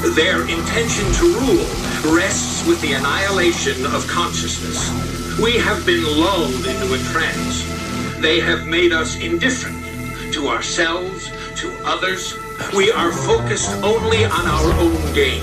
Their intention to rule rests with the annihilation of consciousness. We have been lulled into a trance. They have made us indifferent to ourselves, to others. We are focused only on our own gain.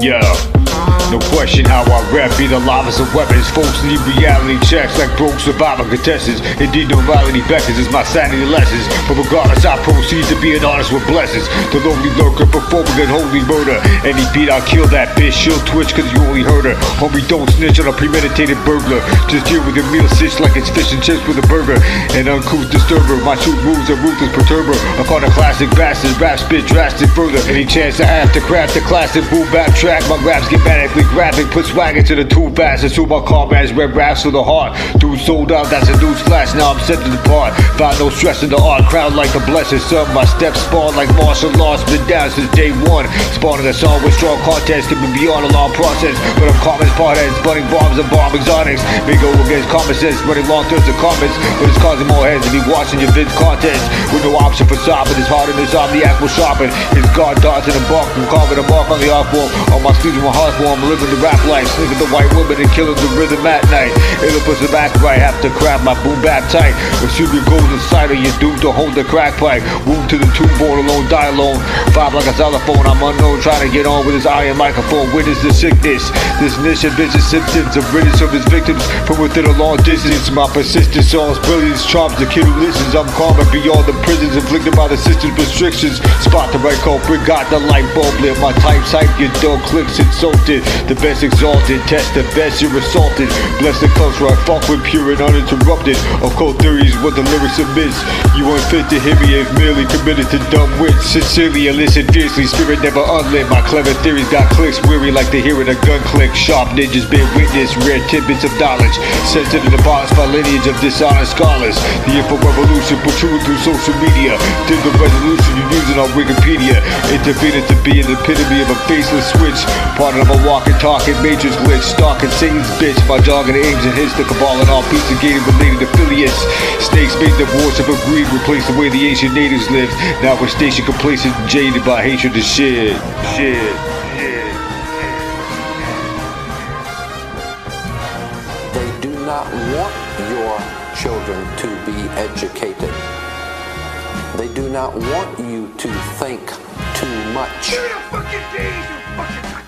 Yeah. No question how I rap, be the lava's of weapons. Folks need reality checks like broke survivor contestants. Indeed, no morality beckons is my sanity lessons. But regardless, I proceed to be an artist with blessings. The lonely lurker performing an holy murder. Any beat, I'll kill that bitch. She'll twitch cause you only heard her. Homie, don't snitch on a premeditated burglar. Just deal with your meal stitched like it's fish and chips with a burger. An uncouth disturber. My shoot moves a ruthless perturber. I call a classic bastard. Rap spit drastic further. Any chance I have to craft a classic boom bap track, my raps get manically graphic, put swag into the two fast. It's my car man's red raps to the heart. Dude sold out, that's a news flash. Now I'm set to depart. Found no stress in the art, crowd like the blessed sun. My steps spawn like martial arts, been down since day one. Spawning a song with strong contest, can be beyond a long process. But I'm common potheads, bunning bombs and bomb exotics. May go against common sense, running long through the comments. But it's causing more heads to be watching your vids contest. With no option for stopping, it's harder than insomniac will sharpen. His guard darts in the bark from carving a mark on the art form. On my sleeves, my heart living the rap life. Sneaking the white woman and killing the rhythm at night. It'll push the back right, have to craft my boom back tight. Shoot your goals inside of your doomed to hold the crack pipe. Wound to the tomb, born alone, die alone. Vibe like a telephone, I'm unknown, trying to get on with his iron microphone. Witness the sickness, this niche and vicious symptoms of riddance of his victims from within a long distance. My persistent songs, brilliance, charms the kid who listens. I'm calm and beyond the prisons inflicted by the system's restrictions. Spot the right culprit, got the light bulb lit. My type type, your dog clicks insulted. The best exalted, test the best, you're assaulted. Bless the culture I fuck with pure and uninterrupted. Occult theories, what the lyrics admits. You unfit to hear me if merely committed to dumb wits. Sincerely listen fiercely, spirit never unlit. My clever theories got clicks, weary like the hearing a gun click. Sharp ninjas bear witness, rare tidbits of knowledge. Censored and abolished by lineage of dishonest scholars. The info revolution protrude through social media. Did the resolution you're using on Wikipedia. Intervening to be an epitome of a faceless switch. Part of a walking, talking, matrix glitch. Stalking Satan's bitch. My jargon aims and hits the cabal and all Pizzagate related affiliates. Snakes make the worship of greed replace the way the ancient natives lived. Now we're station complacent jaded by hatred and shit. Shit. They do not want your children to be educated. They do not want you to think too much. Give me the fucking keys, you fucking cocksucker motherfucker!